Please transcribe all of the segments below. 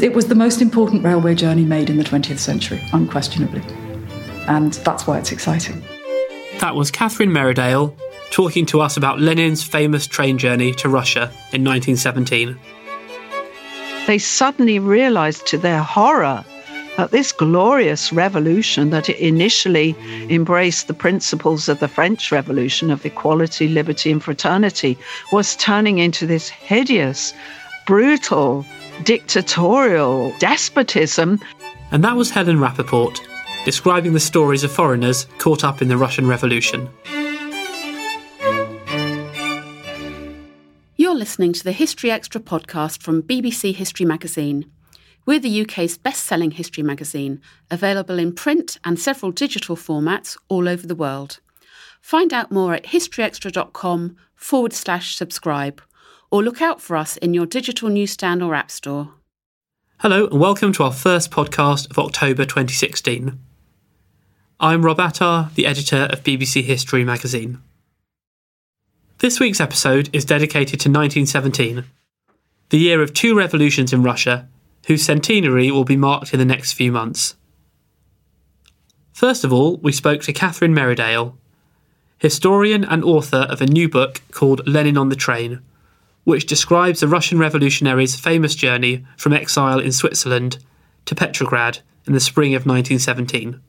It was the most important railway journey made in the 20th century, unquestionably. And that's why it's exciting. That was Catherine Merridale talking to us about Lenin's famous train journey to Russia in 1917. They suddenly realized to their horror that this glorious revolution that initially embraced the principles of the French Revolution of equality, liberty, and fraternity was turning into this hideous, brutal, dictatorial despotism. And that was Helen Rappaport, describing the stories of foreigners caught up in the Russian Revolution. You're listening to the History Extra podcast from BBC History Magazine. We're the UK's best selling history magazine, available in print and several digital formats all over the world. Find out more at historyextra.com forward slash subscribe, or look out for us in your digital newsstand or app store. Hello, and welcome to our first podcast of October 2016. I'm Rob Attar, the editor of BBC History magazine. This week's episode is dedicated to 1917, the year of two revolutions in Russia, whose centenary will be marked in the next few months. First of all, we spoke to Catherine Merridale, historian and author of a new book called Lenin on the Train, which describes the Russian revolutionaries' famous journey from exile in Switzerland to Petrograd in the spring of 1917.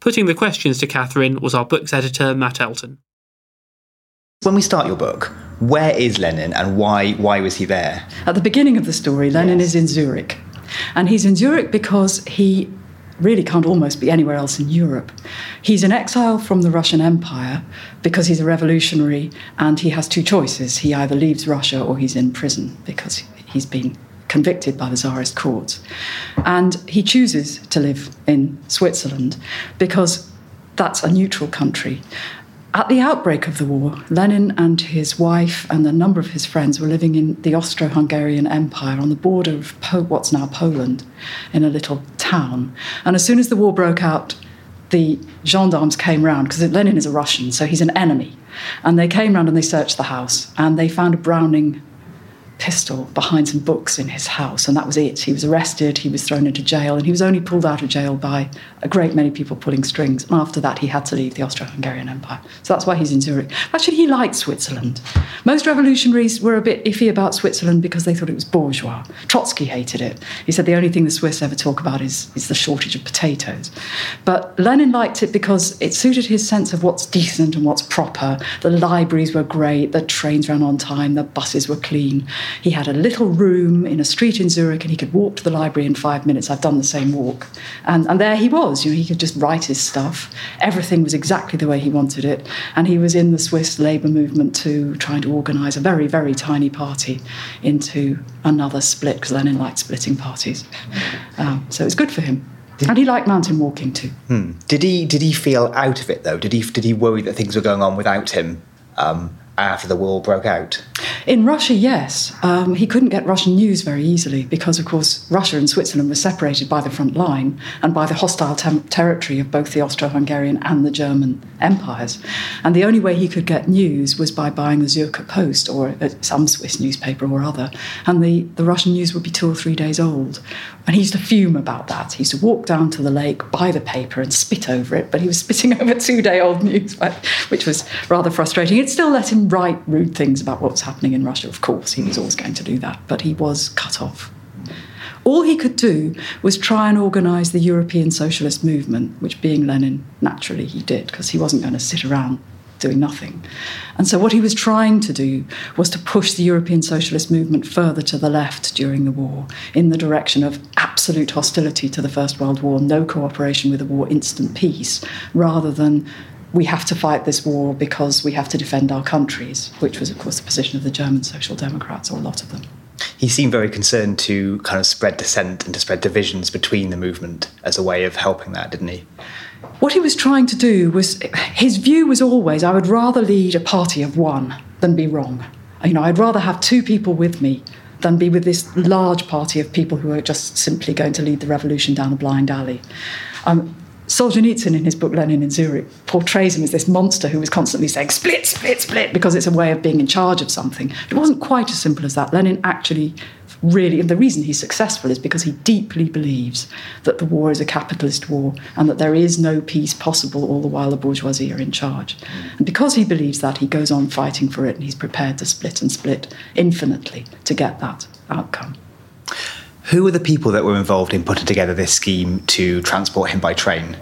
Putting the questions to Catherine was our book's editor, Matt Elton. When we start your book, where is Lenin and why, why was he there? At the beginning of the story, Lenin yes. is in Zurich. And he's in Zurich because he really can't almost be anywhere else in Europe. He's in exile from the Russian Empire because he's a revolutionary and he has two choices. He either leaves Russia or he's in prison because he's been convicted by the Tsarist courts. And he chooses to live in Switzerland because that's a neutral country. At the outbreak of the war, Lenin and his wife and a number of his friends were living in the Austro Hungarian Empire on the border of po- what's now Poland in a little town. And as soon as the war broke out, the gendarmes came round because Lenin is a Russian, so he's an enemy. And they came round and they searched the house and they found a Browning pistol behind some books in his house, and that was it. He was arrested, he was thrown into jail, and he was only pulled out of jail by a great many people pulling strings. And after that, he had to leave the Austro Hungarian Empire. So that's why he's in Zurich. Actually, he liked Switzerland. Most revolutionaries were a bit iffy about Switzerland because they thought it was bourgeois. Trotsky hated it. He said the only thing the Swiss ever talk about is, is the shortage of potatoes. But Lenin liked it because it suited his sense of what's decent and what's proper. The libraries were great, the trains ran on time, the buses were clean. He had a little room in a street in Zurich and he could walk to the library in five minutes. I've done the same walk. And, and there he was. You know, he could just write his stuff. Everything was exactly the way he wanted it. And he was in the Swiss labour movement too, trying to organise a very, very tiny party into another split, because Lenin liked splitting parties. Um, so it was good for him. and he liked mountain walking too. Hmm. Did he did he feel out of it though? Did he did he worry that things were going on without him um, after the war broke out? In Russia, yes. Um, he couldn't get Russian news very easily because, of course, Russia and Switzerland were separated by the front line and by the hostile territory of both the Austro Hungarian and the German empires. And the only way he could get news was by buying the Zürcher Post or uh, some Swiss newspaper or other. And the, the Russian news would be two or three days old. And he used to fume about that. He used to walk down to the lake, buy the paper, and spit over it. But he was spitting over two day old news, which was rather frustrating. It still let him write rude things about what was happening in Russia, of course. He was always going to do that. But he was cut off. All he could do was try and organise the European socialist movement, which, being Lenin, naturally he did, because he wasn't going to sit around doing nothing. And so, what he was trying to do was to push the European socialist movement further to the left during the war, in the direction of absolute hostility to the First World War, no cooperation with the war, instant peace, rather than we have to fight this war because we have to defend our countries, which was, of course, the position of the German Social Democrats, or a lot of them. He seemed very concerned to kind of spread dissent and to spread divisions between the movement as a way of helping that, didn't he? What he was trying to do was, his view was always, I would rather lead a party of one than be wrong. You know, I'd rather have two people with me than be with this large party of people who are just simply going to lead the revolution down a blind alley. Um, Solzhenitsyn, in his book Lenin in Zurich, portrays him as this monster who was constantly saying, split, split, split, because it's a way of being in charge of something. It wasn't quite as simple as that. Lenin actually really, and the reason he's successful is because he deeply believes that the war is a capitalist war and that there is no peace possible all the while the bourgeoisie are in charge. Mm. And because he believes that, he goes on fighting for it and he's prepared to split and split infinitely to get that outcome. Who were the people that were involved in putting together this scheme to transport him by train?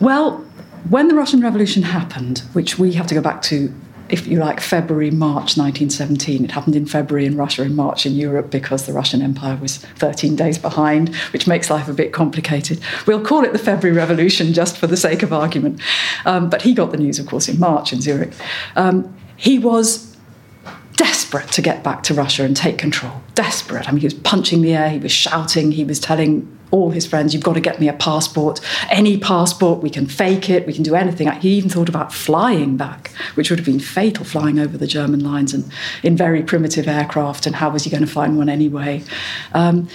Well, when the Russian Revolution happened, which we have to go back to, if you like, February, March 1917, it happened in February in Russia, in March in Europe, because the Russian Empire was 13 days behind, which makes life a bit complicated. We'll call it the February Revolution just for the sake of argument. Um, but he got the news, of course, in March in Zurich. Um, he was desperate to get back to Russia and take control. Desperate. I mean, he was punching the air, he was shouting, he was telling all his friends, You've got to get me a passport. Any passport, we can fake it, we can do anything. He even thought about flying back, which would have been fatal, flying over the German lines and in very primitive aircraft. And how was he going to find one anyway? Um,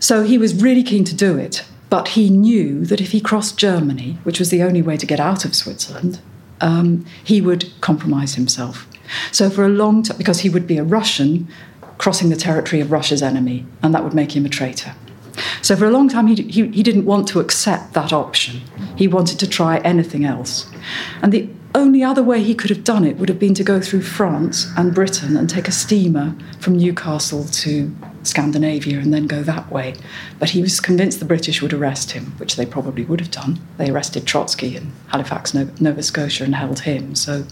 so he was really keen to do it. But he knew that if he crossed Germany, which was the only way to get out of Switzerland, um, he would compromise himself. So for a long time, because he would be a Russian crossing the territory of Russia's enemy, and that would make him a traitor. So for a long time, he, he, he didn't want to accept that option. He wanted to try anything else. And the only other way he could have done it would have been to go through France and Britain and take a steamer from Newcastle to Scandinavia and then go that way. But he was convinced the British would arrest him, which they probably would have done. They arrested Trotsky in Halifax, Nova Scotia, and held him. So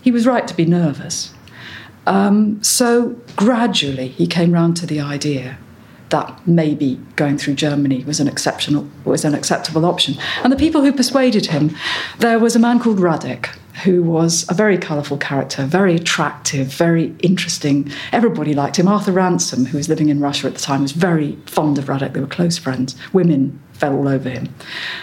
he was right to be nervous. Um, so gradually he came round to the idea that maybe going through Germany was an exceptional was an acceptable option. And the people who persuaded him, there was a man called Radek, who was a very colourful character, very attractive, very interesting. Everybody liked him. Arthur Ransome, who was living in Russia at the time, was very fond of Radek. They were close friends. Women fell all over him.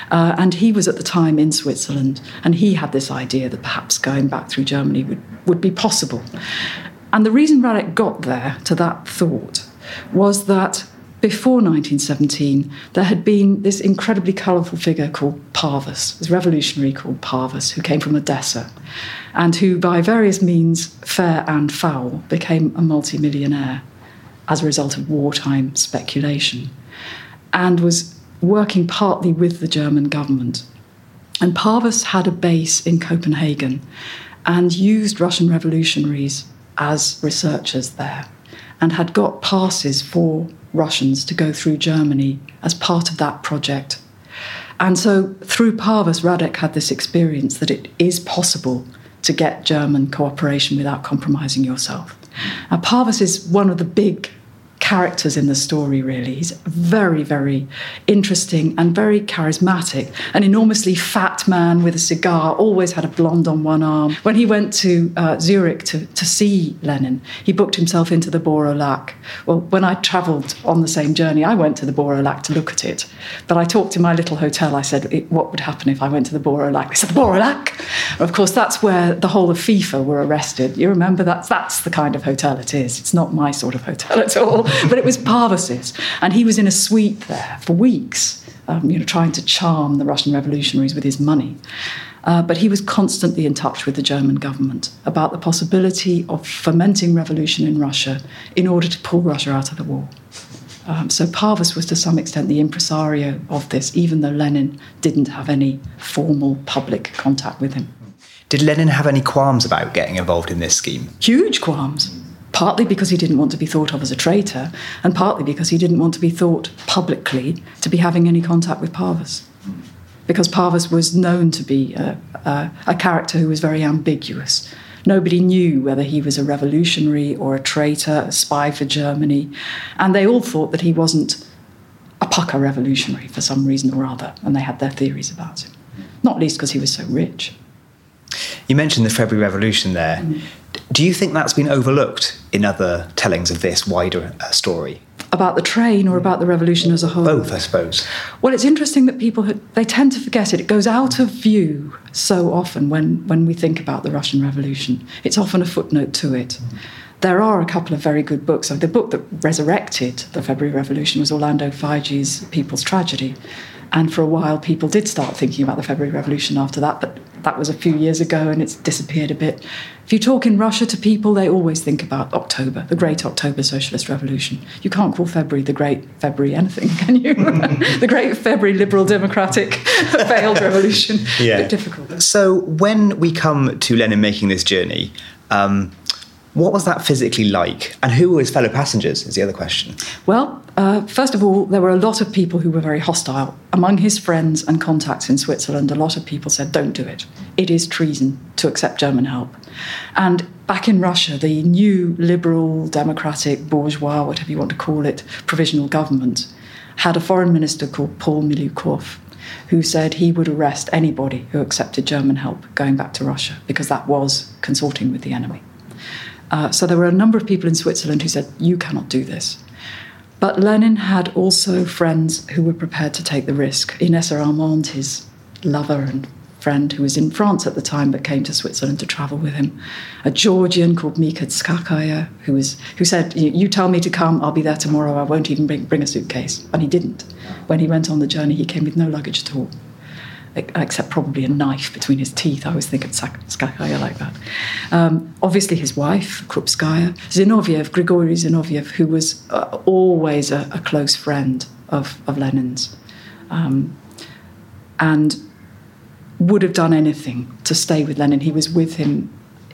Uh, and he was at the time in Switzerland, and he had this idea that perhaps going back through Germany would, would be possible. And the reason Radek got there to that thought was that before 1917, there had been this incredibly colourful figure called Parvus, this revolutionary called Parvus, who came from Odessa and who, by various means, fair and foul, became a multimillionaire as a result of wartime speculation and was working partly with the German government. And Parvus had a base in Copenhagen and used Russian revolutionaries as researchers there and had got passes for Russians to go through Germany as part of that project. And so through Parvus, Radek had this experience that it is possible to get German cooperation without compromising yourself. Now, Parvus is one of the big characters in the story, really. He's very, very interesting and very charismatic. An enormously fat man with a cigar, always had a blonde on one arm. When he went to uh, Zurich to, to see Lenin, he booked himself into the Lac. Well, when I travelled on the same journey, I went to the Lac to look at it. But I talked in my little hotel, I said, what would happen if I went to the Baur au They said, the Lac? Of course, that's where the whole of FIFA were arrested. You remember that? That's the kind of hotel it is. It's not my sort of hotel at all. But it was Parvus's. And he was in a suite there for weeks, um, you know, trying to charm the Russian revolutionaries with his money. Uh, but he was constantly in touch with the German government about the possibility of fomenting revolution in Russia in order to pull Russia out of the war. Um, so Parvus was to some extent the impresario of this, even though Lenin didn't have any formal public contact with him. Did Lenin have any qualms about getting involved in this scheme? Huge qualms partly because he didn't want to be thought of as a traitor, and partly because he didn't want to be thought publicly to be having any contact with Parvus. Because Parvus was known to be a, a, a character who was very ambiguous. Nobody knew whether he was a revolutionary or a traitor, a spy for Germany, and they all thought that he wasn't a pucker revolutionary for some reason or other, and they had their theories about him. Not least because he was so rich. You mentioned the February Revolution there. Mm. Do you think that's been overlooked in other tellings of this wider uh, story? About the train or about the revolution as a whole? Both, I suppose. Well, it's interesting that people they tend to forget it. It goes out of view so often when, when we think about the Russian Revolution. It's often a footnote to it. There are a couple of very good books. The book that resurrected the February Revolution was Orlando Figes' People's Tragedy. And for a while, people did start thinking about the February Revolution after that, but that was a few years ago and it's disappeared a bit. If you talk in Russia to people, they always think about October, the Great October Socialist Revolution. You can't call February the Great February anything, can you? the Great February Liberal Democratic failed revolution. Yeah. A bit difficult. So when we come to Lenin making this journey, um, what was that physically like? And who were his fellow passengers, is the other question. Well, uh, first of all, there were a lot of people who were very hostile. Among his friends and contacts in Switzerland, a lot of people said, don't do it. It is treason to accept German help. And back in Russia, the new liberal, democratic, bourgeois, whatever you want to call it, provisional government had a foreign minister called Paul Milyukov, who said he would arrest anybody who accepted German help going back to Russia because that was consorting with the enemy. Uh, so there were a number of people in Switzerland who said, You cannot do this. But Lenin had also friends who were prepared to take the risk. Inessa Armand, his lover and friend who was in France at the time but came to Switzerland to travel with him. A Georgian called Mika Tskakaya who, was, who said, You tell me to come, I'll be there tomorrow, I won't even bring, bring a suitcase. And he didn't. When he went on the journey, he came with no luggage at all except probably a knife between his teeth. I always think of Skakaya like that. Um, obviously, his wife, Krupskaya, Zinoviev, Grigory Zinoviev, who was uh, always a, a, close friend of, of Lenin's, um, and would have done anything to stay with Lenin. He was with him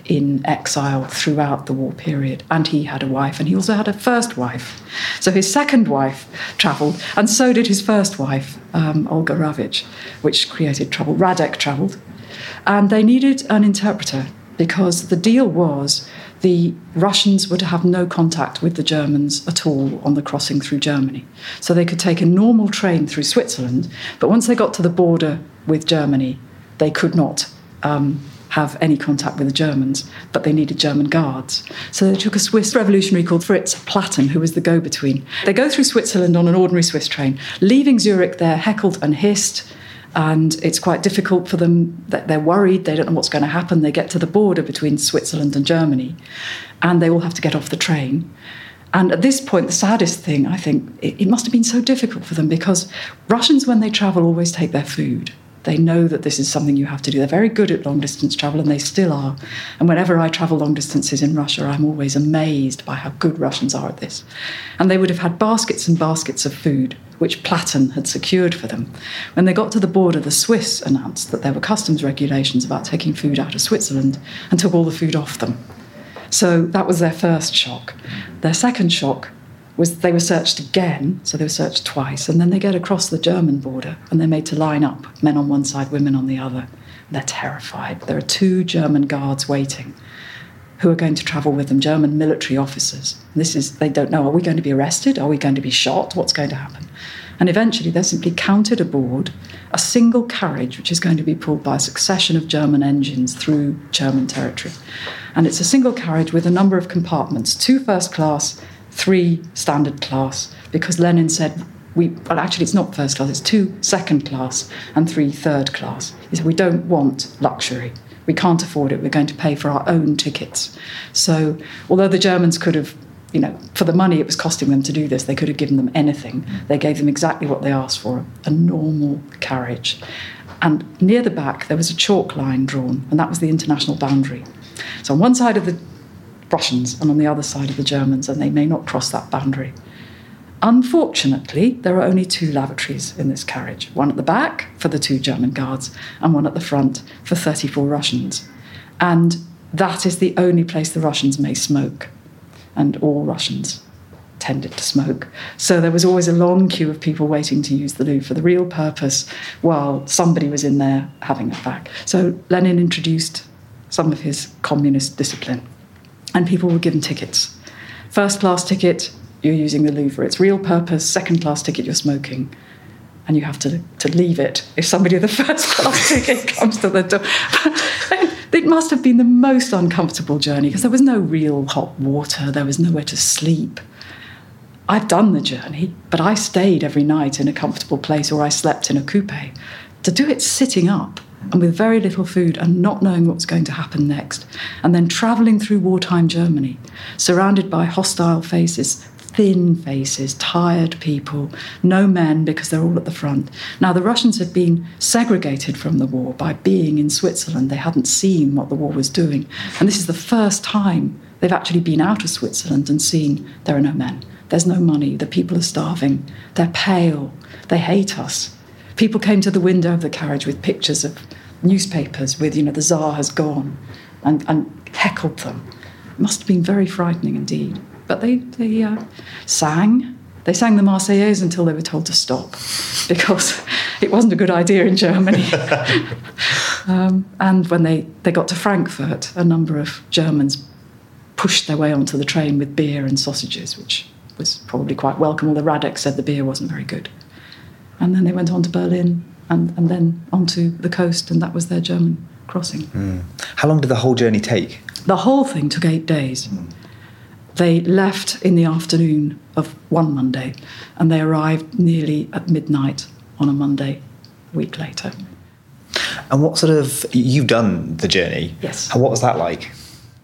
in exile throughout the war period. And he had a wife, and he also had a first wife. So his second wife travelled, and so did his first wife, um, Olga Ravich, which created trouble. Radek travelled. And they needed an interpreter because the deal was the Russians were to have no contact with the Germans at all on the crossing through Germany. So they could take a normal train through Switzerland, but once they got to the border with Germany, they could not um, have any contact with the Germans, but they needed German guards. So they took a Swiss revolutionary called Fritz Platten, who was the go between. They go through Switzerland on an ordinary Swiss train, leaving Zurich, they're heckled and hissed. And it's quite difficult for them. They're worried. They don't know what's going to happen. They get to the border between Switzerland and Germany, and they all have to get off the train. And at this point, the saddest thing, I think, it, it must have been so difficult for them because Russians, when they travel, always take their food. They know that this is something you have to do. They're very good at long distance travel, and they still are. And whenever I travel long distances in Russia, I'm always amazed by how good Russians are at this. And they would have had baskets and baskets of food, which Platten had secured for them. When they got to the border, the Swiss announced that there were customs regulations about taking food out of Switzerland and took all the food off them. So that was their first shock. Their second shock was they were searched again, so they were searched twice, and then they get across the German border and they're made to line up, men on one side, women on the other. They're terrified. There are two German guards waiting who are going to travel with them, German military officers. This is, they don't know, are we going to be arrested? Are we going to be shot? What's going to happen? And eventually they're simply counted aboard a single carriage, which is going to be pulled by a succession of German engines through German territory. And it's a single carriage with a number of compartments two first class, three standard class, because Lenin said, we, well, actually, it's not first class, it's two second class and three third class. He said, we don't want luxury. We can't afford it. We're going to pay for our own tickets. So, although the Germans could have, you know, for the money it was costing them to do this, they could have given them anything. They gave them exactly what they asked for a normal carriage. And near the back, there was a chalk line drawn, and that was the international boundary. So, on one side of the Russians and on the other side of the Germans, and they may not cross that boundary. Unfortunately, there are only two lavatories in this carriage one at the back for the two German guards, and one at the front for 34 Russians. And that is the only place the Russians may smoke. And all Russians tended to smoke. So there was always a long queue of people waiting to use the loo for the real purpose while somebody was in there having a fact. So Lenin introduced some of his communist discipline, and people were given tickets. First class ticket, you're using the for its real purpose. Second class ticket, you're smoking. And you have to, to leave it if somebody with a first class ticket comes to the door. it must have been the most uncomfortable journey because there was no real hot water, there was nowhere to sleep. I've done the journey, but I stayed every night in a comfortable place or I slept in a coupe. To do it sitting up and with very little food and not knowing what's going to happen next, and then travelling through wartime Germany, surrounded by hostile faces, thin faces, tired people, no men because they're all at the front. Now, the Russians had been segregated from the war by being in Switzerland. They hadn't seen what the war was doing. And this is the first time they've actually been out of Switzerland and seen there are no men. There's no money. The people are starving. They're pale. They hate us. People came to the window of the carriage with pictures of newspapers with, you know, the Tsar has gone and, and heckled them. It must have been very frightening indeed. But they, they uh, sang. They sang the Marseillaise until they were told to stop because it wasn't a good idea in Germany. um, and when they, they got to Frankfurt, a number of Germans pushed their way onto the train with beer and sausages, which was probably quite welcome, although Radek said the beer wasn't very good. And then they went on to Berlin and, and then onto the coast, and that was their German crossing. Mm. How long did the whole journey take? The whole thing took eight days. Mm. They left in the afternoon of one Monday and they arrived nearly at midnight on a Monday a week later. And what sort of, you've done the journey. Yes. And what was that like?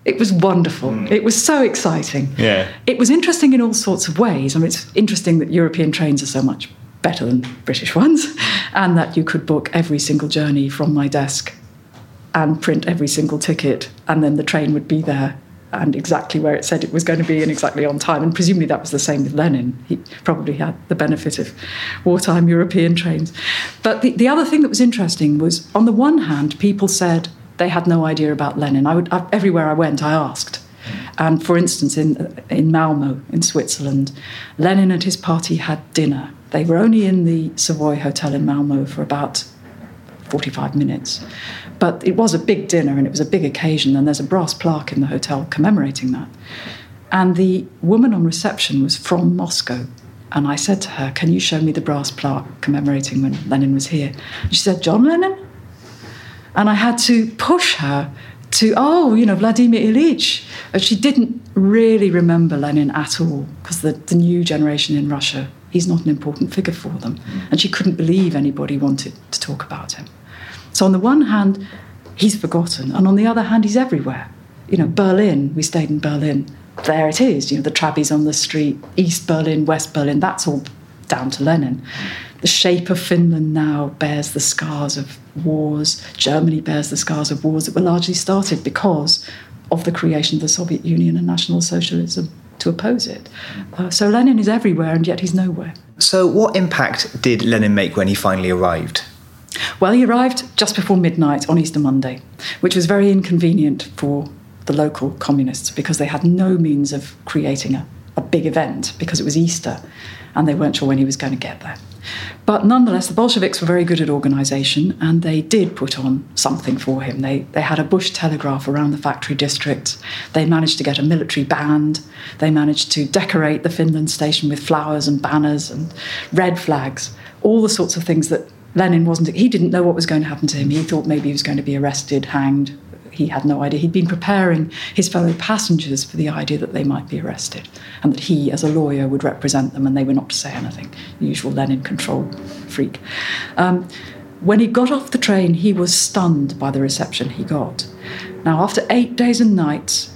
It was wonderful. Mm. It was so exciting. Yeah. It was interesting in all sorts of ways. I mean, it's interesting that European trains are so much better than British ones, and that you could book every single journey from my desk and print every single ticket, and then the train would be there and exactly where it said it was going to be and exactly on time. And presumably that was the same with Lenin. He probably had the benefit of wartime European trains. But the, the other thing that was interesting was on the one hand, people said they had no idea about Lenin. I would, I, everywhere I went, I asked. And for instance, in, in Malmo, in Switzerland, Lenin and his party had dinner. They were only in the Savoy Hotel in Malmo for about 45 minutes. But it was a big dinner and it was a big occasion, and there's a brass plaque in the hotel commemorating that. And the woman on reception was from Moscow. And I said to her, Can you show me the brass plaque commemorating when Lenin was here? And she said, John Lennon? And I had to push her to, oh, you know, Vladimir Ilyich. But she didn't really remember Lenin at all because the, the new generation in Russia, he's not an important figure for them. And she couldn't believe anybody wanted to talk about him. So on the one hand, he's forgotten, and on the other hand, he's everywhere. You know, Berlin, we stayed in Berlin. there it is. You know, the trabbies on the street, East Berlin, West Berlin, that's all down to Lenin. The shape of Finland now bears the scars of wars. Germany bears the scars of wars that were largely started because of the creation of the Soviet Union and National Socialism to oppose it. Uh, so Lenin is everywhere and yet he's nowhere. So, what impact did Lenin make when he finally arrived? Well, he arrived just before midnight on Easter Monday, which was very inconvenient for the local communists because they had no means of creating a, a big event because it was Easter and they weren't sure when he was going to get there. But nonetheless, the Bolsheviks were very good at organisation and they did put on something for him. They, they had a bush telegraph around the factory district. They managed to get a military band. They managed to decorate the Finland station with flowers and banners and red flags, all the sorts of things that Lenin wasn't, he didn't know what was going to happen to him. He thought maybe he was going to be arrested, hanged, he had no idea. He'd been preparing his fellow passengers for the idea that they might be arrested and that he, as a lawyer, would represent them and they were not to say anything. Usual Lenin control freak. Um, when he got off the train, he was stunned by the reception he got. Now, after eight days and nights,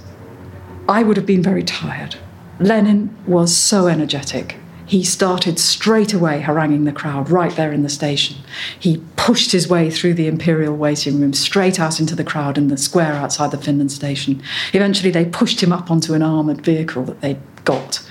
I would have been very tired. Lenin was so energetic he started straight away haranguing the crowd right there in the station. He pushed his way through the imperial waiting room straight out into the crowd in the square outside the Finland station. Eventually, they pushed him up onto an armoured vehicle that they'd got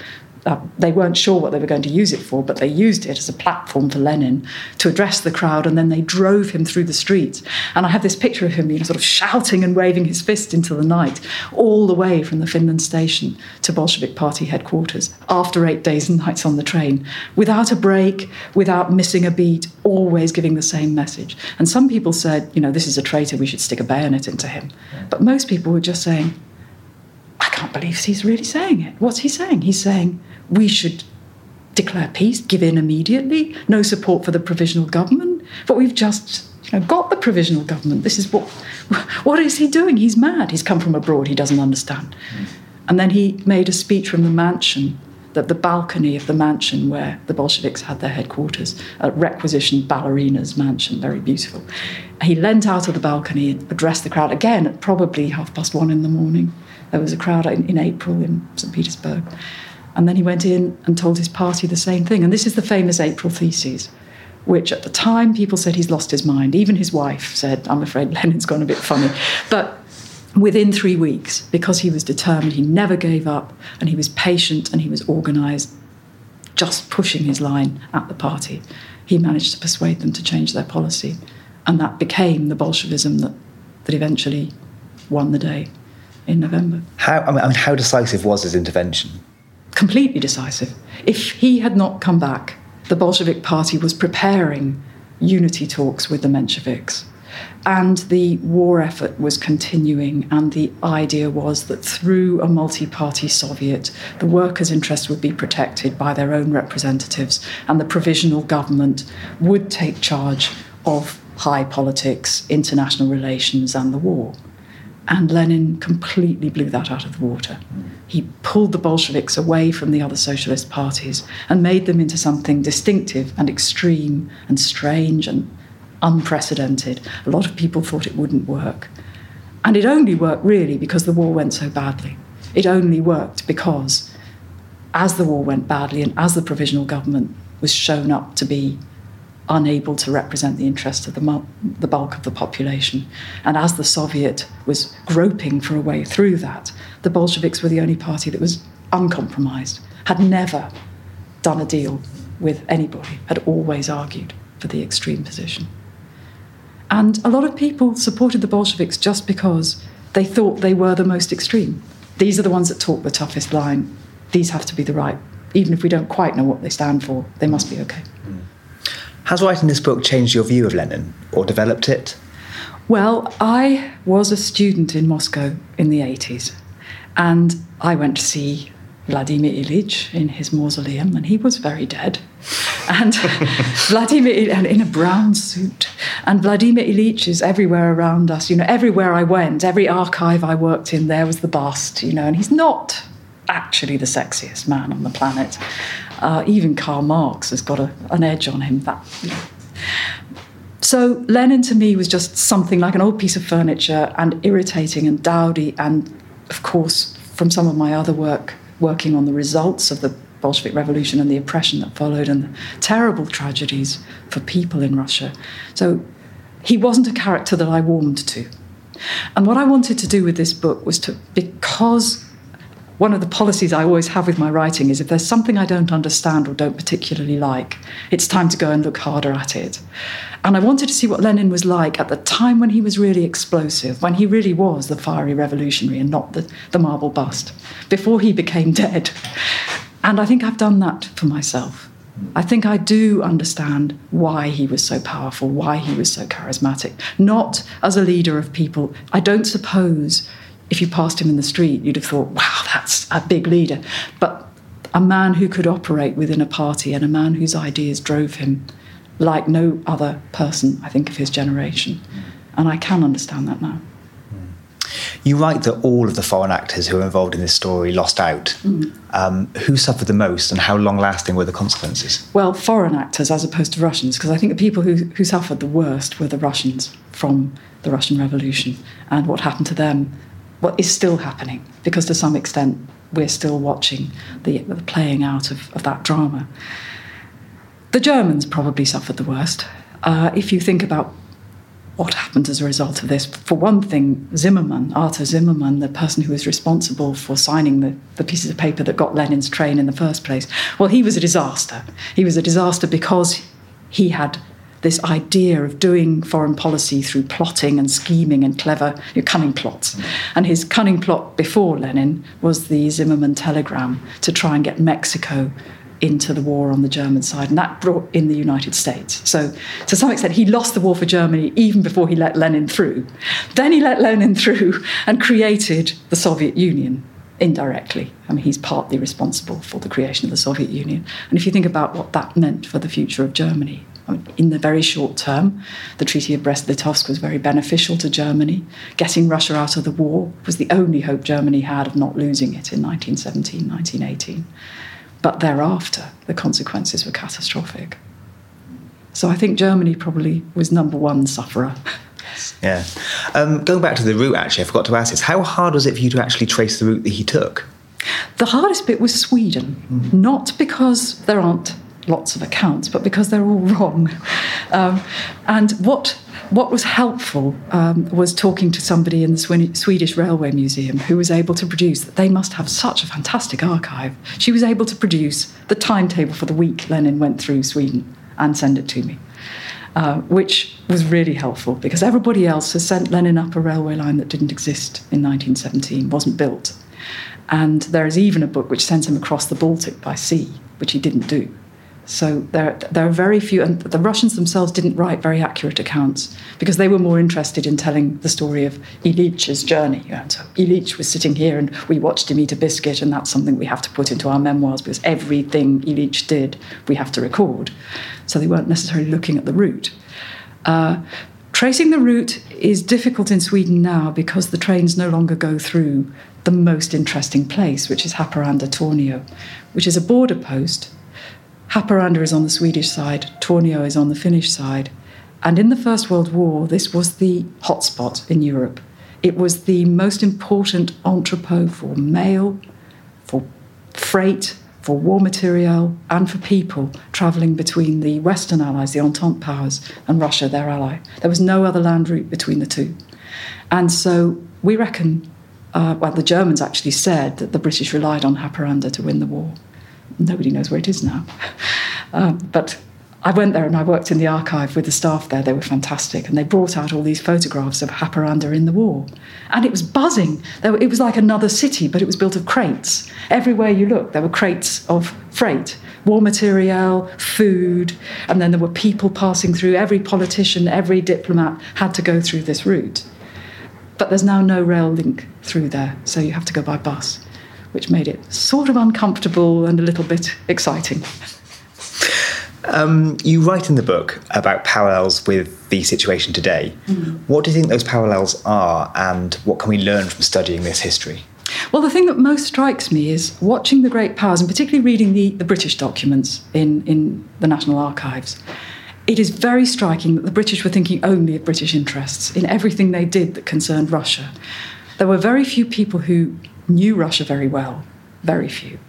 uh, they weren't sure what they were going to use it for, but they used it as a platform for Lenin to address the crowd, and then they drove him through the streets. And I have this picture of him, you know, sort of shouting and waving his fist into the night, all the way from the Finland station to Bolshevik Party headquarters after eight days and nights on the train, without a break, without missing a beat, always giving the same message. And some people said, you know, this is a traitor, we should stick a bayonet into him. But most people were just saying, I can't believe he's really saying it. What's he saying? He's saying, we should declare peace, give in immediately, no support for the provisional government. But we've just you know, got the provisional government. This is what what is he doing? He's mad. He's come from abroad. He doesn't understand. And then he made a speech from the mansion, that the balcony of the mansion where the Bolsheviks had their headquarters, a requisitioned ballerina's mansion, very beautiful. He leant out of the balcony and addressed the crowd again at probably half past one in the morning. There was a crowd in, in April in St. Petersburg. And then he went in and told his party the same thing. And this is the famous April thesis, which at the time people said he's lost his mind. Even his wife said, I'm afraid Lenin's gone a bit funny. But within three weeks, because he was determined, he never gave up, and he was patient and he was organised, just pushing his line at the party, he managed to persuade them to change their policy. And that became the Bolshevism that, that eventually won the day in November. How, I mean, how decisive was his intervention? Completely decisive. If he had not come back, the Bolshevik Party was preparing unity talks with the Mensheviks. And the war effort was continuing, and the idea was that through a multi party Soviet, the workers' interests would be protected by their own representatives, and the provisional government would take charge of high politics, international relations, and the war. And Lenin completely blew that out of the water. He pulled the Bolsheviks away from the other socialist parties and made them into something distinctive and extreme and strange and unprecedented. A lot of people thought it wouldn't work. And it only worked really because the war went so badly. It only worked because as the war went badly and as the provisional government was shown up to be unable to represent the interests of the, the bulk of the population. And as the Soviet was groping for a way through that, the Bolsheviks were the only party that was uncompromised, had never done a deal with anybody, had always argued for the extreme position. And a lot of people supported the Bolsheviks just because they thought they were the most extreme. These are the ones that talk the toughest line. These have to be the right. Even if we don't quite know what they stand for, they must be okay. Has writing this book changed your view of Lenin or developed it? Well, I was a student in Moscow in the 80s, and I went to see Vladimir Ilyich in his mausoleum, and he was very dead. And Vladimir and in a brown suit, and Vladimir Ilyich is everywhere around us. You know, everywhere I went, every archive I worked in, there was the bust. You know, and he's not actually the sexiest man on the planet. Uh, even Karl Marx has got a, an edge on him. That. So Lenin to me was just something like an old piece of furniture and irritating and dowdy and, of course, from some of my other work, working on the results of the Bolshevik Revolution and the oppression that followed and the terrible tragedies for people in Russia. So he wasn't a character that I warmed to. And what I wanted to do with this book was to, because one of the policies I always have with my writing is if there's something I don't understand or don't particularly like, it's time to go and look harder at it. And I wanted to see what Lenin was like at the time when he was really explosive, when he really was the fiery revolutionary and not the, the marble bust, before he became dead. And I think I've done that for myself. I think I do understand why he was so powerful, why he was so charismatic. Not as a leader of people. I don't suppose if you passed him in the street, you'd have thought, wow, that's a big leader. But a man who could operate within a party and a man whose ideas drove him like no other person, I think, of his generation. And I can understand that now. You write that all of the foreign actors who were involved in this story lost out. Mm. Um, who suffered the most and how long lasting were the consequences? Well, foreign actors as opposed to Russians, because I think the people who, who suffered the worst were the Russians from the Russian Revolution and what happened to them, what is still happening, because to some extent we're still watching the, the playing out of, of that drama. The Germans probably suffered the worst. Uh, if you think about what happened as a result of this. For one thing, Zimmermann, Arthur Zimmermann, the person who was responsible for signing the, the pieces of paper that got Lenin's train in the first place, well, he was a disaster. He was a disaster because he had this idea of doing foreign policy through plotting and scheming and clever, you know, cunning plots. Mm. And his cunning plot before Lenin was the Zimmermann telegram to try and get Mexico into the war on the German side, and that brought in the United States. So, to some extent, he lost the war for Germany even before he let Lenin through. Then he let Lenin through and created the Soviet Union indirectly. I mean, he's partly responsible for the creation of the Soviet Union. And if you think about what that meant for the future of Germany, in the very short term, the Treaty of Brest-Litovsk was very beneficial to Germany. Getting Russia out of the war was the only hope Germany had of not losing it in 1917, 1918. But thereafter, the consequences were catastrophic. So I think Germany probably was number one sufferer. Yeah. Um, going back to the route, actually, I forgot to ask this. How hard was it for you to actually trace the route that he took? The hardest bit was Sweden, mm. not because there aren't lots of accounts, but because they're all wrong. Um, and what what was helpful um, was talking to somebody in the Swedish Railway Museum who was able to produce, that they must have such a fantastic archive. She was able to produce the timetable for the week Lenin went through Sweden and send it to me. Uh, which was really helpful because everybody else has sent Lenin up a railway line that didn't exist in 1917, wasn't built. And there is even a book which sends him across the Baltic by sea, which he didn't do. So there, there are very few, and the Russians themselves didn't write very accurate accounts because they were more interested in telling the story of Ilyich's journey. So Ilyich was sitting here and we watched him eat a biscuit, and that's something we have to put into our memoirs because everything Ilyich did we have to record. So they weren't necessarily looking at the route. Uh, tracing the route is difficult in Sweden now because the trains no longer go through the most interesting place, which is Haparanda Tornio, which is a border post Haparanda is on the Swedish side, Tornio is on the Finnish side. And in the First World War, this was the hotspot in Europe. It was the most important entrepot for mail, for freight, for war material, and for people travelling between the Western Allies, the Entente powers, and Russia, their ally. There was no other land route between the two. And so we reckon, uh, well, the Germans actually said that the British relied on Haparanda to win the war nobody knows where it is now. Um, but I went there and I worked in the archive with the staff there. They were fantastic. And they brought out all these photographs of Haparanda in the war. And it was buzzing. It was like another city, but it was built of crates. Everywhere you looked, there were crates of freight, war material, food, and then there were people passing through. Every politician, every diplomat had to go through this route. But there's now no rail link through there, so you have to go by bus which made it sort of uncomfortable and a little bit exciting. Um, you write in the book about parallels with the situation today. Mm-hmm. What do you think those parallels are, and what can we learn from studying this history? Well, the thing that most strikes me is watching the great powers, and particularly reading the, the British documents in, in the National Archives. It is very striking that the British were thinking only of British interests in everything they did that concerned Russia. There were very few people who knew Russia very well, very few,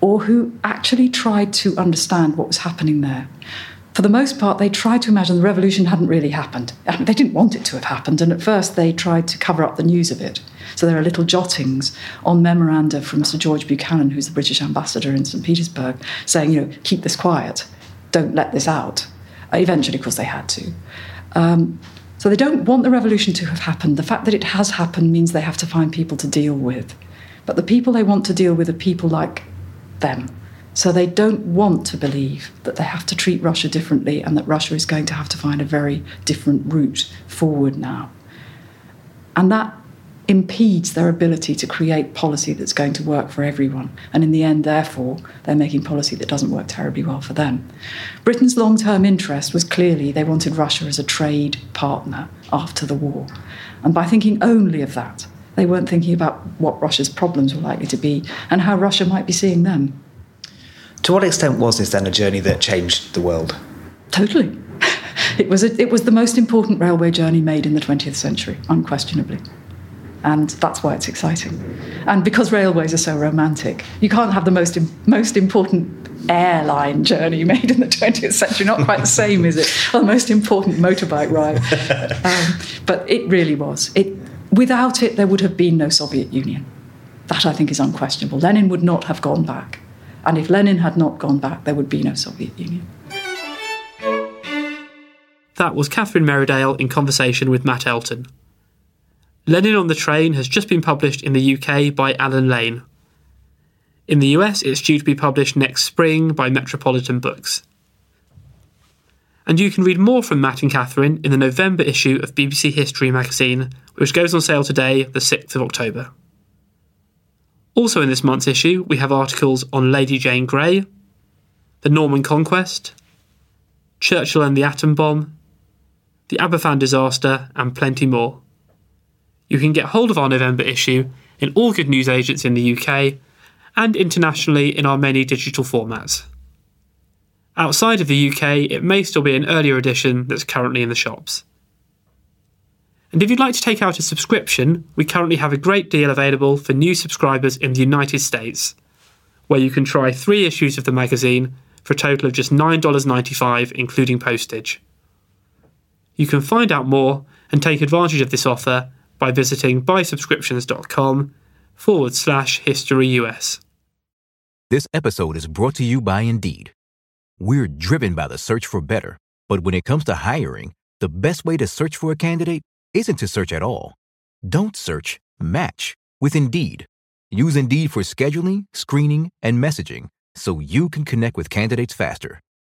or who actually tried to understand what was happening there. For the most part, they tried to imagine the revolution hadn't really happened. They didn't want it to have happened, and at first they tried to cover up the news of it. So there are little jottings on memoranda from Sir George Buchanan, who's the British ambassador in St. Petersburg, saying, you know, keep this quiet, don't let this out. Eventually, of course, they had to. Um, so they don't want the revolution to have happened. The fact that it has happened means they have to find people to deal with. But the people they want to deal with are people like them. So they don't want to believe that they have to treat Russia differently and that Russia is going to have to find a very different route forward now. And that impedes their ability to create policy that's going to work for everyone. And in the end, therefore, they're making policy that doesn't work terribly well for them. Britain's long term interest was clearly they wanted Russia as a trade partner after the war. And by thinking only of that, they weren't thinking about what Russia's problems were likely to be and how Russia might be seeing them. To what extent was this then a journey that changed the world? Totally. it, was a, it was the most important railway journey made in the 20th century, unquestionably and that's why it's exciting. And because railways are so romantic, you can't have the most most important airline journey made in the 20th century. Not quite the same, is it? Or the most important motorbike ride. Um, but it really was. It without it, there would have been no Soviet Union. That I think is unquestionable. Lenin would not have gone back, and if Lenin had not gone back, there would be no Soviet Union. That was Catherine Merridale in conversation with Matt Elton. Lenin on the Train has just been published in the UK by Allen Lane. In the US, it's due to be published next spring by Metropolitan Books. And you can read more from Matt and Catherine in the November issue of BBC History magazine, which goes on sale today, the 6th of October. Also in this month's issue, we have articles on Lady Jane Grey, the Norman Conquest, Churchill and the Atom Bomb, the Aberfan disaster, and plenty more. You can get hold of our November issue in all good newsagents in the UK and internationally in our many digital formats. Outside of the UK, it may still be an earlier edition that's currently in the shops. And if you'd like to take out a subscription, we currently have a great deal available for new subscribers in the United States, where you can try three issues of the magazine for a total of just $9.95, including postage. You can find out more and take advantage of this offer by visiting buysubscriptions.com forward slash history US. This episode is brought to you by Indeed. We're driven by the search for better, but when it comes to hiring, the best way to search for a candidate isn't to search at all. Don't search, match with Indeed. Use Indeed for scheduling, screening, and messaging so you can connect with candidates faster.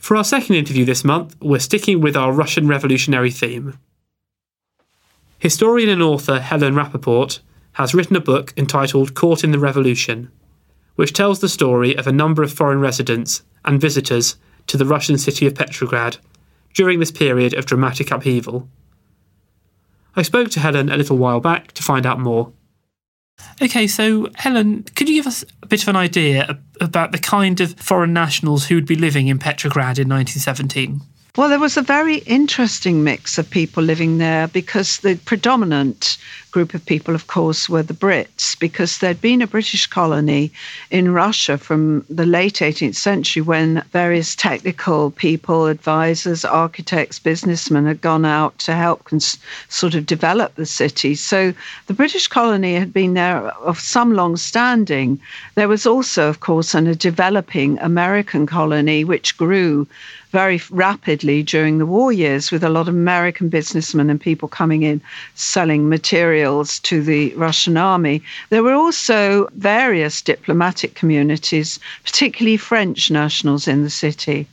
For our second interview this month, we're sticking with our Russian revolutionary theme. Historian and author Helen Rappaport has written a book entitled Caught in the Revolution, which tells the story of a number of foreign residents and visitors to the Russian city of Petrograd during this period of dramatic upheaval. I spoke to Helen a little while back to find out more. Okay, so Helen, could you give us a bit of an idea about the kind of foreign nationals who would be living in Petrograd in 1917? Well, there was a very interesting mix of people living there because the predominant group of people, of course, were the Brits, because there'd been a British colony in Russia from the late 18th century when various technical people, advisors, architects, businessmen had gone out to help cons- sort of develop the city. So the British colony had been there of some long standing. There was also, of course, an, a developing American colony which grew very rapidly during the war years with a lot of American businessmen and people coming in selling materials to the Russian army. There were also various diplomatic communities, particularly French nationals in the city.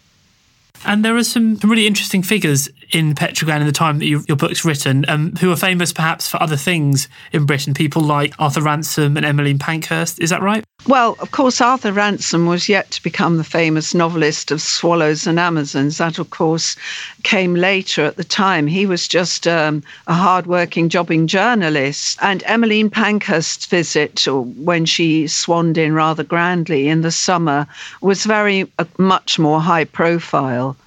And there are some really interesting figures in Petrograd in the time that you, your book's written, um, who are famous perhaps for other things in Britain. People like Arthur Ransome and Emmeline Pankhurst. Is that right? Well, of course, Arthur Ransome was yet to become the famous novelist of Swallows and Amazons. That, of course, came later at the time. He was just um, a hard-working, jobbing journalist. And Emmeline Pankhurst's visit, or when she swanned in rather grandly in the summer, was very uh, much more high profile.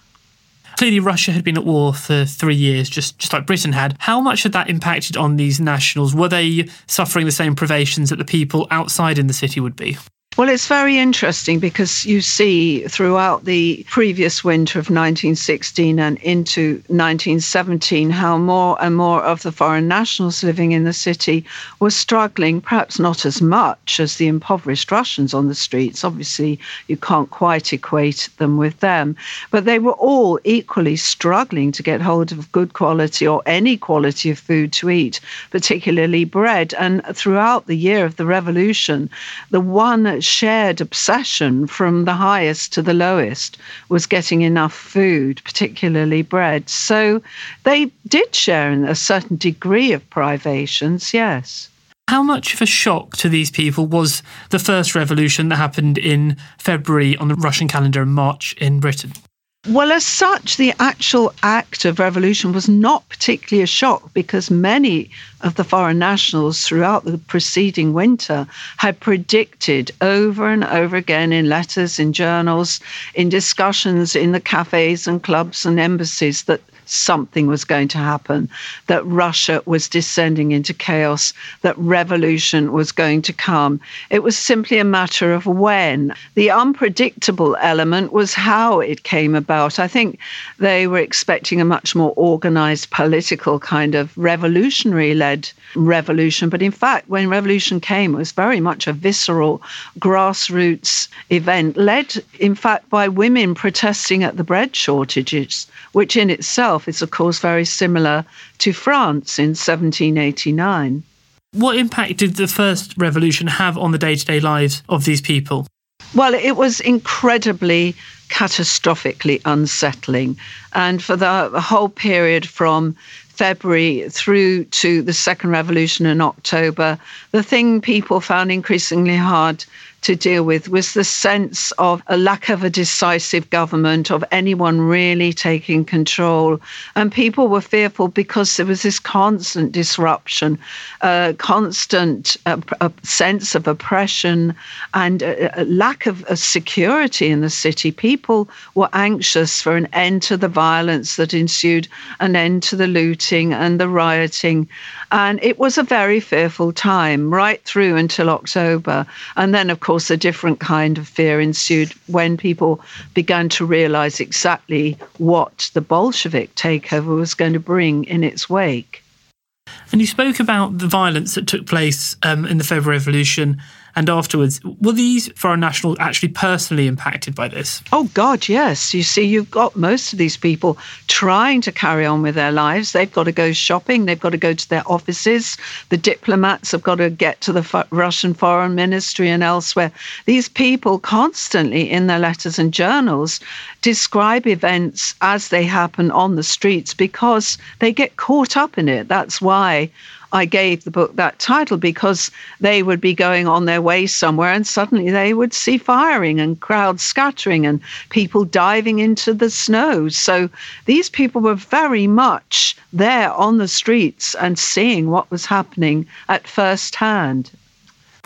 Clearly, Russia had been at war for three years, just, just like Britain had. How much had that impacted on these nationals? Were they suffering the same privations that the people outside in the city would be? Well, it's very interesting because you see throughout the previous winter of 1916 and into 1917 how more and more of the foreign nationals living in the city were struggling, perhaps not as much as the impoverished Russians on the streets. Obviously, you can't quite equate them with them, but they were all equally struggling to get hold of good quality or any quality of food to eat, particularly bread. And throughout the year of the revolution, the one shared obsession from the highest to the lowest was getting enough food, particularly bread. So they did share in a certain degree of privations, yes. How much of a shock to these people was the first revolution that happened in February on the Russian calendar and March in Britain? Well, as such, the actual act of revolution was not particularly a shock because many of the foreign nationals throughout the preceding winter had predicted over and over again in letters, in journals, in discussions in the cafes and clubs and embassies that something was going to happen, that Russia was descending into chaos, that revolution was going to come. It was simply a matter of when. The unpredictable element was how it came about. I think they were expecting a much more organized political kind of revolutionary led revolution. But in fact, when revolution came, it was very much a visceral grassroots event, led in fact by women protesting at the bread shortages, which in itself is, of course, very similar to France in 1789. What impact did the first revolution have on the day to day lives of these people? Well, it was incredibly catastrophically unsettling. And for the, the whole period from February through to the second revolution in October, the thing people found increasingly hard to deal with was the sense of a lack of a decisive government, of anyone really taking control. And people were fearful because there was this constant disruption, a constant uh, sense of oppression, and a, a lack of security in the city. People were anxious for an end to the violence that ensued, an end to the looting and the rioting. And it was a very fearful time right through until October. And then, of course, a different kind of fear ensued when people began to realize exactly what the Bolshevik takeover was going to bring in its wake. And you spoke about the violence that took place um, in the February Revolution and afterwards. Were these foreign nationals actually personally impacted by this? Oh, God, yes. You see, you've got most of these people trying to carry on with their lives. They've got to go shopping, they've got to go to their offices. The diplomats have got to get to the Russian Foreign Ministry and elsewhere. These people constantly, in their letters and journals, describe events as they happen on the streets because they get caught up in it. That's why I gave the book that title because they would be going on their way somewhere and suddenly they would see firing and crowds scattering and people diving into the snow. So these people were very much there on the streets and seeing what was happening at first hand.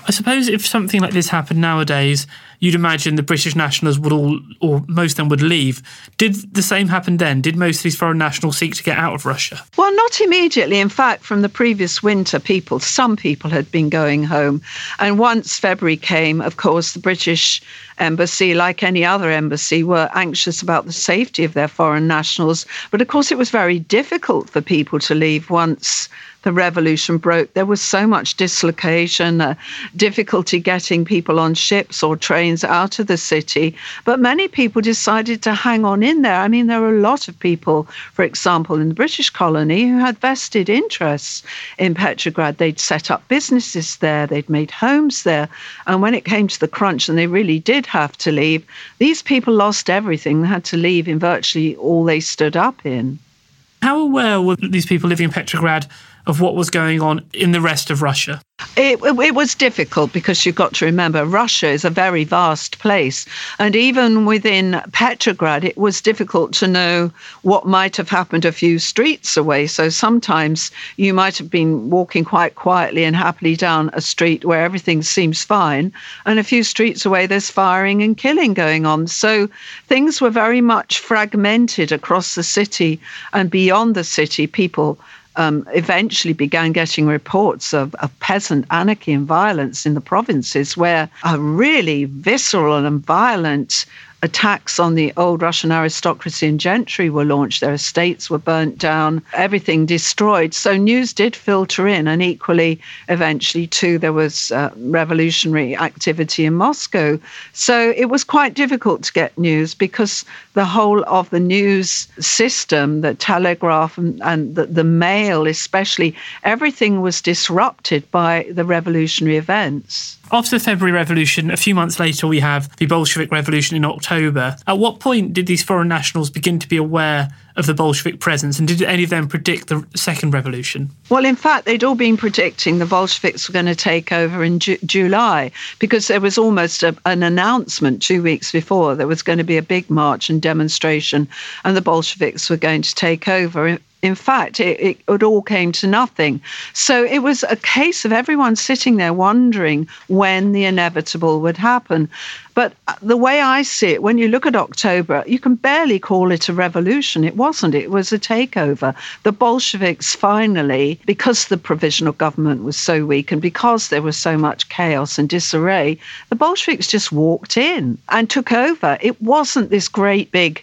I suppose if something like this happened nowadays, you'd imagine the British nationals would all, or most of them would leave. Did the same happen then? Did most of these foreign nationals seek to get out of Russia? Well, not immediately. In fact, from the previous winter, people, some people had been going home. And once February came, of course, the British embassy, like any other embassy, were anxious about the safety of their foreign nationals. But of course, it was very difficult for people to leave once the revolution broke. There was so much dislocation, uh, difficulty getting people on ships or trains out of the city. But many people decided to hang on in there. I mean, there were a lot of people, for example, in the British colony who had vested interests in Petrograd. They'd set up businesses there, they'd made homes there. And when it came to the crunch and they really did have to leave, these people lost everything. They had to leave in virtually all they stood up in. How aware were these people living in Petrograd of what was going on in the rest of Russia? It, it, was difficult because you've got to remember Russia is a very vast place. And even within Petrograd, it was difficult to know what might have happened a few streets away. So sometimes you might have been walking quite quietly and happily down a street where everything seems fine. And a few streets away, there's firing and killing going on. So things were very much fragmented across the city and beyond the city. People um, eventually began getting reports of, of peasant anarchy and violence in the provinces where a really visceral and violent attacks on the old Russian aristocracy and gentry were launched. Their estates were burnt down, everything destroyed. So news did filter in, and equally, eventually, too, there was uh, revolutionary activity in Moscow. So it was quite difficult to get news because the whole of the news system, the telegraph and, and the, the mail, especially, everything was disrupted by the revolutionary events. After the February Revolution, a few months later, we have the Bolshevik Revolution in October. At what point did these foreign nationals begin to be aware of the Bolshevik presence, and did any of them predict the second revolution? Well, in fact, they'd all been predicting the Bolsheviks were going to take over in Ju- July because there was almost a, an announcement two weeks before there was going to be a big march and demonstration, and the Bolsheviks were going to take over in fact, it, it, it, all came to nothing. So it was a case of everyone sitting there wondering when the inevitable would happen. But uh, the way I see it, when you look at October, you can barely call it a revolution. It wasn't, it was a takeover. The Bolsheviks finally, because the provisional government was so weak and because there was so much chaos and disarray, the Bolsheviks just walked in and took over. It wasn't this great big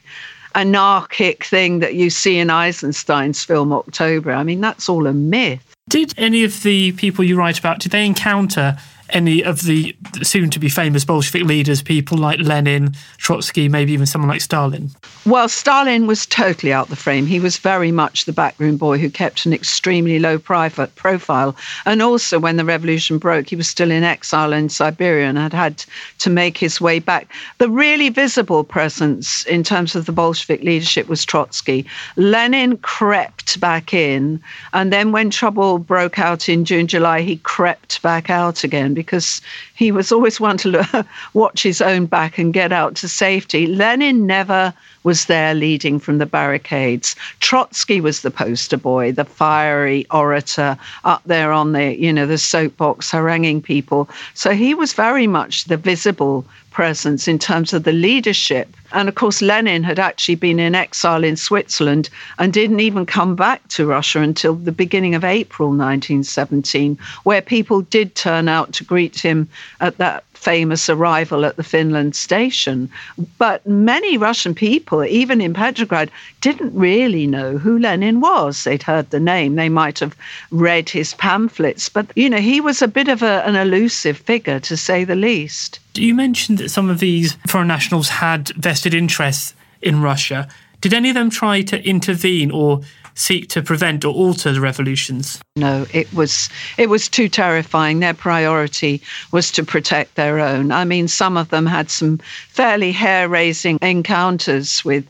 anarchic thing that you see in Eisenstein's film October. I mean, that's all a myth. Did any of the people you write about, did they encounter any of the soon to be famous Bolshevik leaders, people like Lenin, Trotsky, maybe even someone like Stalin? Well, Stalin was totally out the frame. He was very much the backroom boy who kept an extremely low private profile. And also, when the revolution broke, he was still in exile in Siberia and had had to make his way back. The really visible presence in terms of the Bolshevik leadership was Trotsky. Lenin crept back in, and then when trouble broke out in June, July, he crept back out again because he was always one to watch his own back and get out to safety. Lenin never was there leading from the barricades. Trotsky was the poster boy, the fiery orator up there on the, you know, the soapbox haranguing people. So he was very much the visible presence in terms of the leadership. And of course, Lenin had actually been in exile in Switzerland and didn't even come back to Russia until the beginning of April 1917, where people did turn out to greet him at that famous arrival at the Finland station. But many Russian people, even in Petrograd, didn't really know who Lenin was. They'd heard the name, they might have read his pamphlets, but you know, he was a bit of a, an elusive figure to say the least. Do you mentioned that some of these foreign nationals had vested interests in Russia. Did any of them try to intervene or seek to prevent or alter the revolutions? No, it was it was too terrifying. Their priority was to protect their own. I mean, some of them had some fairly hair-raising encounters with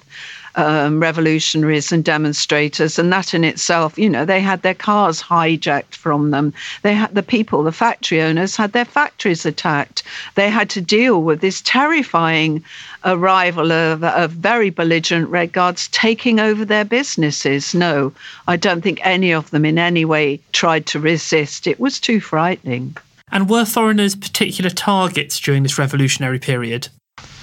um, revolutionaries and demonstrators, and that in itself, you know, they had their cars hijacked from them. They had the people, the factory owners, had their factories attacked. They had to deal with this terrifying arrival of, of very belligerent Red Guards taking over their businesses. No, I don't think any of them in any way tried to resist. It was too frightening. And were foreigners particular targets during this revolutionary period?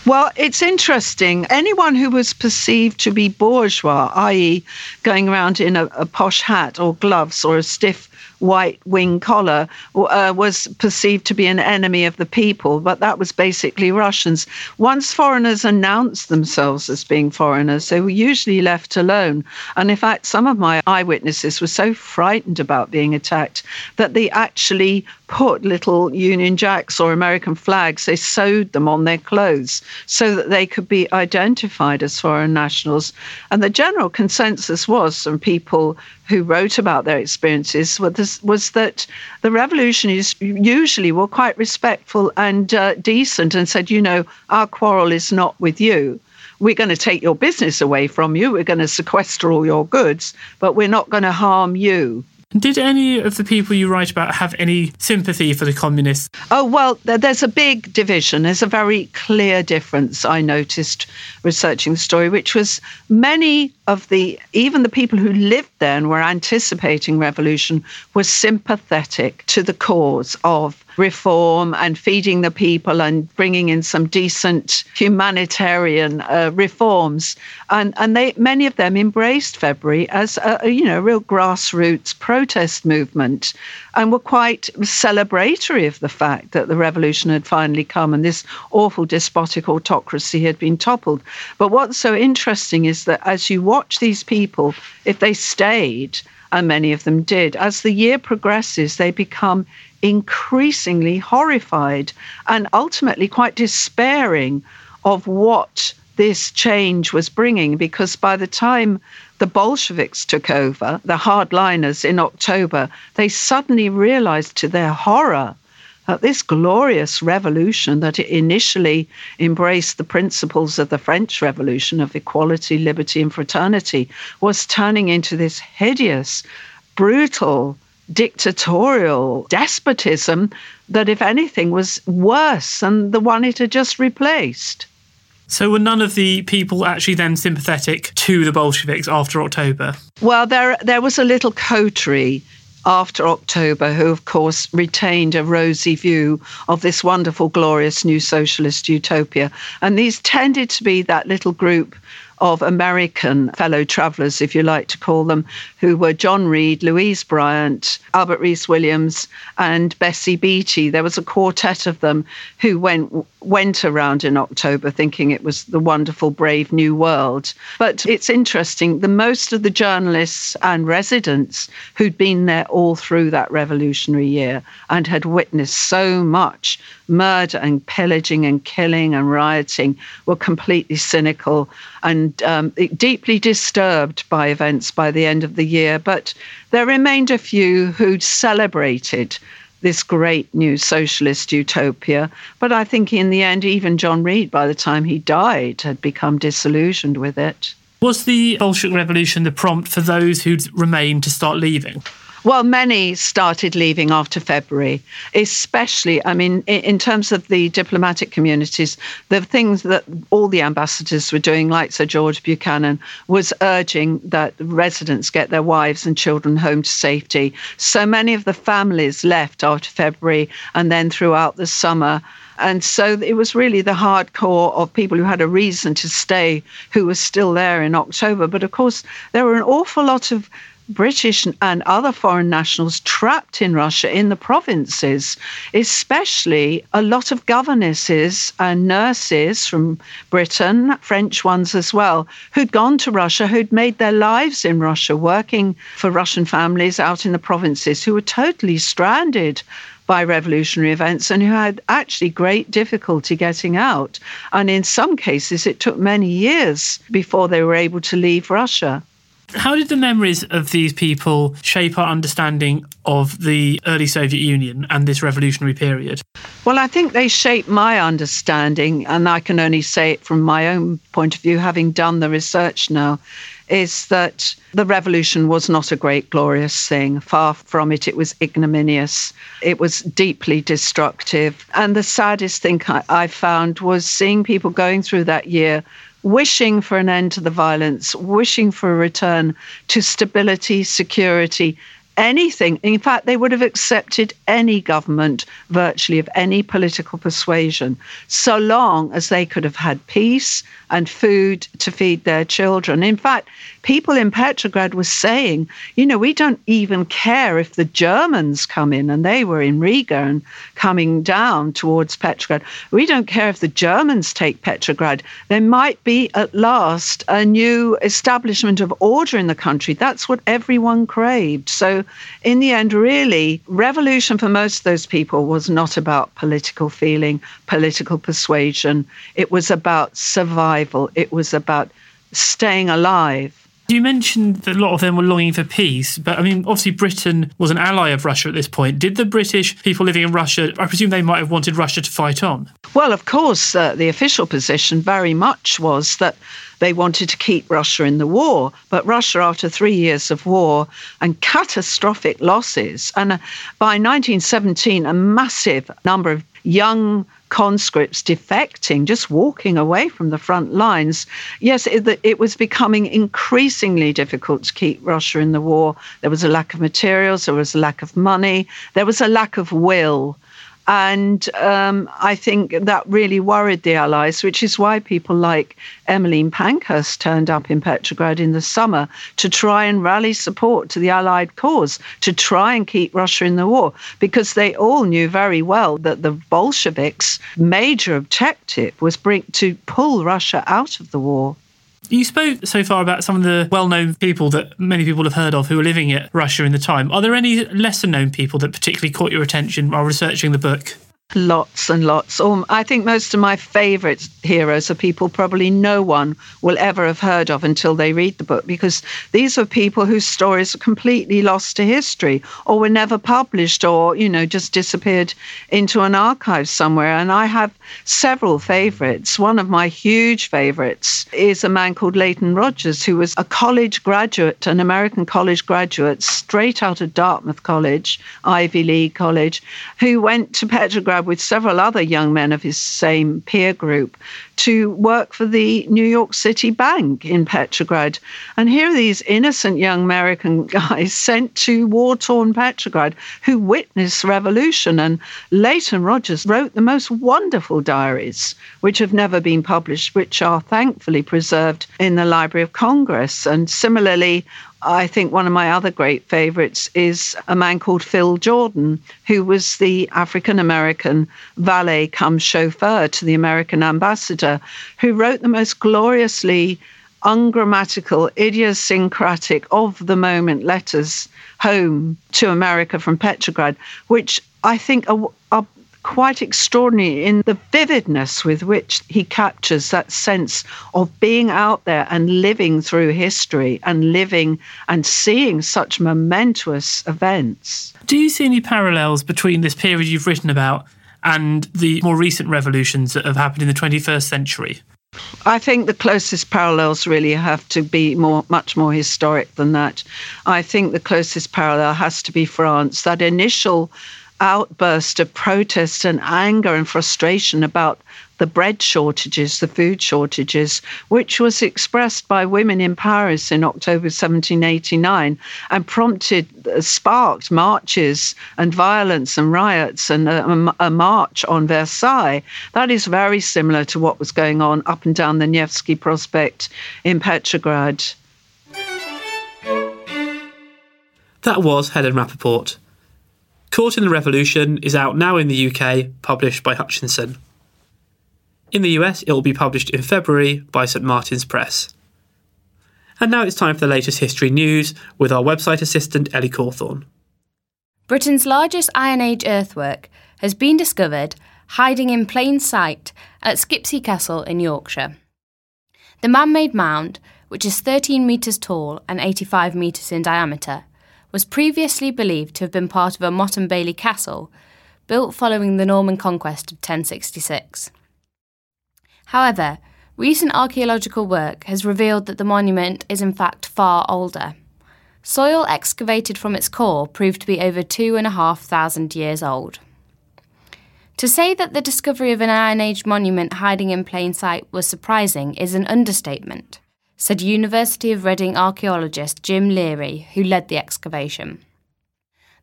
Well, it's interesting. Anyone who was perceived to be bourgeois, i.e., going around in a, a posh hat or gloves or a stiff white wing collar uh, was perceived to be an enemy of the people, but that was basically Russians. Once foreigners announced themselves as being foreigners, they were usually left alone. And in fact, some of my eyewitnesses were so frightened about being attacked that they actually put little Union Jacks or American flags, they sewed them on their clothes so that they could be identified as foreign nationals. And the general consensus was from people who wrote about their experiences was, was that the revolutionaries usually were quite respectful and uh, decent and said, you know, our quarrel is not with you. We're going to take your business away from you. We're going to sequester all your goods, but we're not going to harm you. Did any of the people you write about have any sympathy for the communists? Oh, well, there's a big division. There's a very clear difference I noticed researching the story, which was many of the, even the people who lived there and were anticipating revolution, were sympathetic to the cause of reform and feeding the people and bringing in some decent humanitarian uh, reforms. And, and they, many of them embraced February as a, you know, real grassroots protest movement and were quite celebratory of the fact that the revolution had finally come and this awful despotic autocracy had been toppled. But what's so interesting is that as you watch these people, if they stayed, and many of them did. As the year progresses, they become increasingly horrified and ultimately quite despairing of what this change was bringing because by the time the Bolsheviks took over, the hardliners in October, they suddenly realized to their horror that this glorious revolution that initially embraced the principles of the French Revolution of equality, liberty, and fraternity was turning into this hideous, brutal, dictatorial despotism that, if anything, was worse than the one it had just replaced. So, were none of the people actually then sympathetic to the Bolsheviks after October? Well, there there was a little coterie after October who, of course, retained a rosy view of this wonderful, glorious new socialist utopia. And these tended to be that little group of American fellow travellers, if you like to call them, who were John Reed, Louise Bryant, Albert Rhys Williams, and Bessie Beatty. There was a quartet of them who went went around in October thinking it was the wonderful, brave new world. But it's interesting, the most of the journalists and residents who'd been there all through that revolutionary year and had witnessed so much murder and pillaging and killing and rioting were completely cynical and um, deeply disturbed by events by the end of the year. But there remained a few who'd celebrated this great new socialist utopia. But I think in the end, even John Reed, by the time he died, had become disillusioned with it. Was the Bolshevik Revolution the prompt for those who'd remained to start leaving? Well, many started leaving after February, especially, I mean, in terms of the diplomatic communities, the things that all the ambassadors were doing, like Sir George Buchanan, was urging that residents get their wives and children home to safety. So many of the families left after February and then throughout the summer. And so it was really the hardcore of people who had a reason to stay who were still there in October. But of course, there were an awful lot of British and other foreign nationals trapped in Russia in the provinces, especially a lot of governesses and nurses from Britain, French ones as well, who'd gone to Russia, who'd made their lives in Russia, working for Russian families out in the provinces, who were totally stranded by revolutionary events and who had actually great difficulty getting out. And in some cases, it took many years before they were able to leave Russia. How did the memories of these people shape our understanding of the early Soviet Union and this revolutionary period? Well, I think they shaped my understanding, and I can only say it from my own point of view, having done the research now, is that the revolution was not a great, glorious thing. Far from it, it was ignominious. It was deeply destructive. And the saddest thing I found was seeing people going through that year wishing for an end to the violence, wishing for a return to stability, security, anything. In fact, they would have accepted any government, virtually of any political persuasion, so long as they could have had peace and food to feed their children. In fact, people in Petrograd were saying, you know, we don't even care if the Germans come in, and they were in Riga and coming down towards Petrograd. We don't care if the Germans take Petrograd. There might be at last a new establishment of order in the country. That's what everyone craved. So, in the end, really, revolution for most of those people was not about political feeling, political persuasion. It was about survival, it was about staying alive. You mentioned that a lot of them were longing for peace, but I mean, obviously, Britain was an ally of Russia at this point. Did the British people living in Russia, I presume they might have wanted Russia to fight on? Well, of course, uh, the official position very much was that they wanted to keep Russia in the war. But Russia, after three years of war and catastrophic losses, and uh, by 1917, a massive number of young conscripts defecting, just walking away from the front lines. Yes, it, it, was becoming increasingly difficult to keep Russia in the war. There was a lack of materials, there was a lack of money, there was a lack of will. And um, I think that really worried the Allies, which is why people like Emmeline Pankhurst turned up in Petrograd in the summer to try and rally support to the Allied cause, to try and keep Russia in the war, because they all knew very well that the Bolsheviks' major objective was bring, to pull Russia out of the war. You spoke so far about some of the well known people that many people have heard of who were living in Russia in the time. Are there any lesser known people that particularly caught your attention while researching the book? Lots and lots. I think most of my favourite heroes are people probably no one will ever have heard of until they read the book because these are people whose stories are completely lost to history or were never published or, you know, just disappeared into an archive somewhere. And I have several favourites. One of my huge favourites is a man called Leighton Rogers, who was a college graduate, an American college graduate, straight out of Dartmouth College, Ivy League College, who went to Petrograd with several other young men of his same peer group to work for the New York City Bank in Petrograd. And here are these innocent young American guys sent to war torn Petrograd who witnessed revolution. And Leighton Rogers wrote the most wonderful diaries, which have never been published, which are thankfully preserved in the Library of Congress. And similarly, I think one of my other great favorites is a man called Phil Jordan, who was the African American valet come chauffeur to the American ambassador, who wrote the most gloriously ungrammatical, idiosyncratic, of the moment letters home to America from Petrograd, which I think are, are quite extraordinary in the vividness with which he captures that sense of being out there and living through history and living and seeing such momentous events. Do you see any parallels between this period you've written about and the more recent revolutions that have happened in the 21st century? I think the closest parallels really have to be more, much more historic than that. I think the closest parallel has to be France. That initial outburst of protest and anger and frustration about the bread shortages, the food shortages, which was expressed by women in Paris in October 1789 and prompted, uh, sparked marches and violence and riots and a, a, march on Versailles. That is very similar to what was going on up and down the Nevsky Prospect in Petrograd. That was Helen Rappaport. Caught in the Revolution is out now in the UK, published by Hutchinson. In the US, it will be published in February by St Martin's Press. And now it's time for the latest history news with our website assistant Ellie Cawthorne. Britain's largest Iron Age earthwork has been discovered hiding in plain sight at Skipsea Castle in Yorkshire. The man made mound, which is 13 metres tall and 85 metres in diameter, was previously believed to have been part of a Motte and Bailey castle built following the Norman conquest of 1066. However, recent archaeological work has revealed that the monument is in fact far older. Soil excavated from its core proved to be over two and a half thousand years old. To say that the discovery of an Iron Age monument hiding in plain sight was surprising is an understatement, said University of Reading archaeologist Jim Leary, who led the excavation.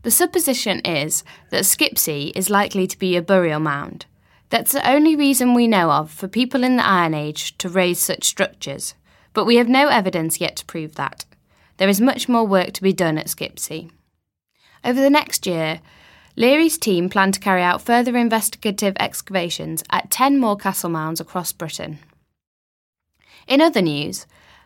The supposition is that Skipsea is likely to be a burial mound. That's the only reason we know of for people in the Iron Age to raise such structures, but we have no evidence yet to prove that. There is much more work to be done at Skipsea. Over the next year, Leary's team plan to carry out further investigative excavations at 10 more castle mounds across Britain. In other news,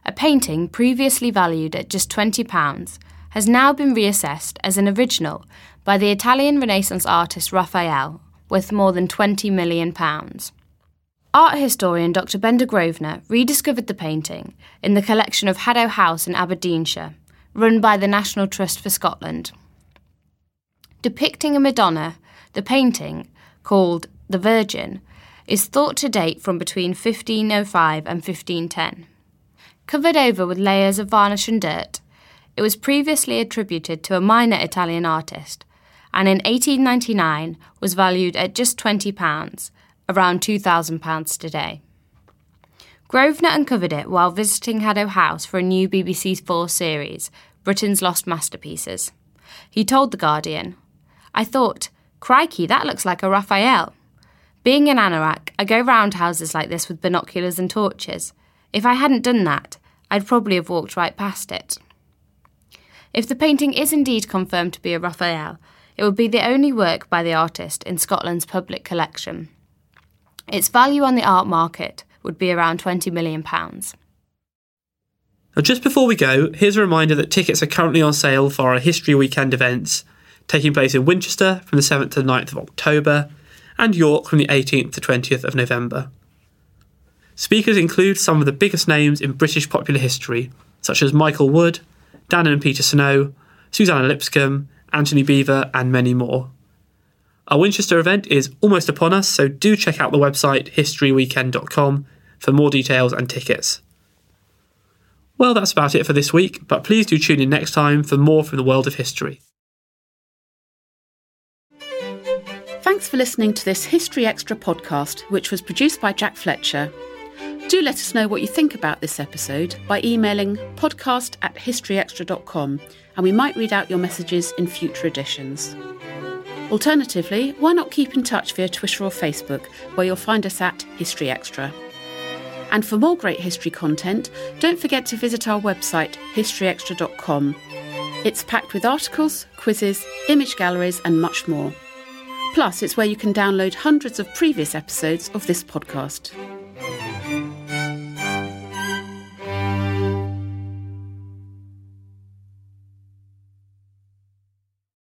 a painting previously valued at just £20 has now been reassessed as an original by the Italian Renaissance artist Raphael, worth more than £20 million. Art historian Dr. Bendor Grosvenor rediscovered the painting in the collection of Haddo House in Aberdeenshire, run by the National Trust for Scotland. Depicting a Madonna, the painting, called The Virgin, is thought to date from between 1505 and 1510. Covered over with layers of varnish and dirt, it was previously attributed to a minor Italian artist, and in 1899 was valued at just £20 around £2,000 today. Grosvenor uncovered it while visiting Haddo House for a new BBC Four series, Britain's Lost Masterpieces. He told The Guardian, I thought, crikey, that looks like a Raphael. Being in Anorak, I go round houses like this with binoculars and torches. If I hadn't done that, I'd probably have walked right past it. If the painting is indeed confirmed to be a Raphael, it would be the only work by the artist in Scotland's public collection. Its value on the art market would be around £20 million. Now, just before we go, here's a reminder that tickets are currently on sale for our History Weekend events taking place in Winchester from the 7th to the 9th of October and York from the 18th to 20th of November. Speakers include some of the biggest names in British popular history, such as Michael Wood, Dan and Peter Snow, Suzannah Lipscomb, Antony Beevor, and many more. Our Winchester event is almost upon us, so do check out the website historyweekend.com for more details and tickets. Well, that's about it for this week, but please do tune in next time for more from the world of history. Thanks for listening to this History Extra podcast, which was produced by Jack Fletcher. Do let us know what you think about this episode by emailing podcast at historyextra.com, and we might read out your messages in future editions. Alternatively, why not keep in touch via Twitter or Facebook, where you'll find us at History Extra. And for more great history content, don't forget to visit our website, historyextra.com. It's packed with articles, quizzes, image galleries, and much more. Plus, it's where you can download hundreds of previous episodes of this podcast.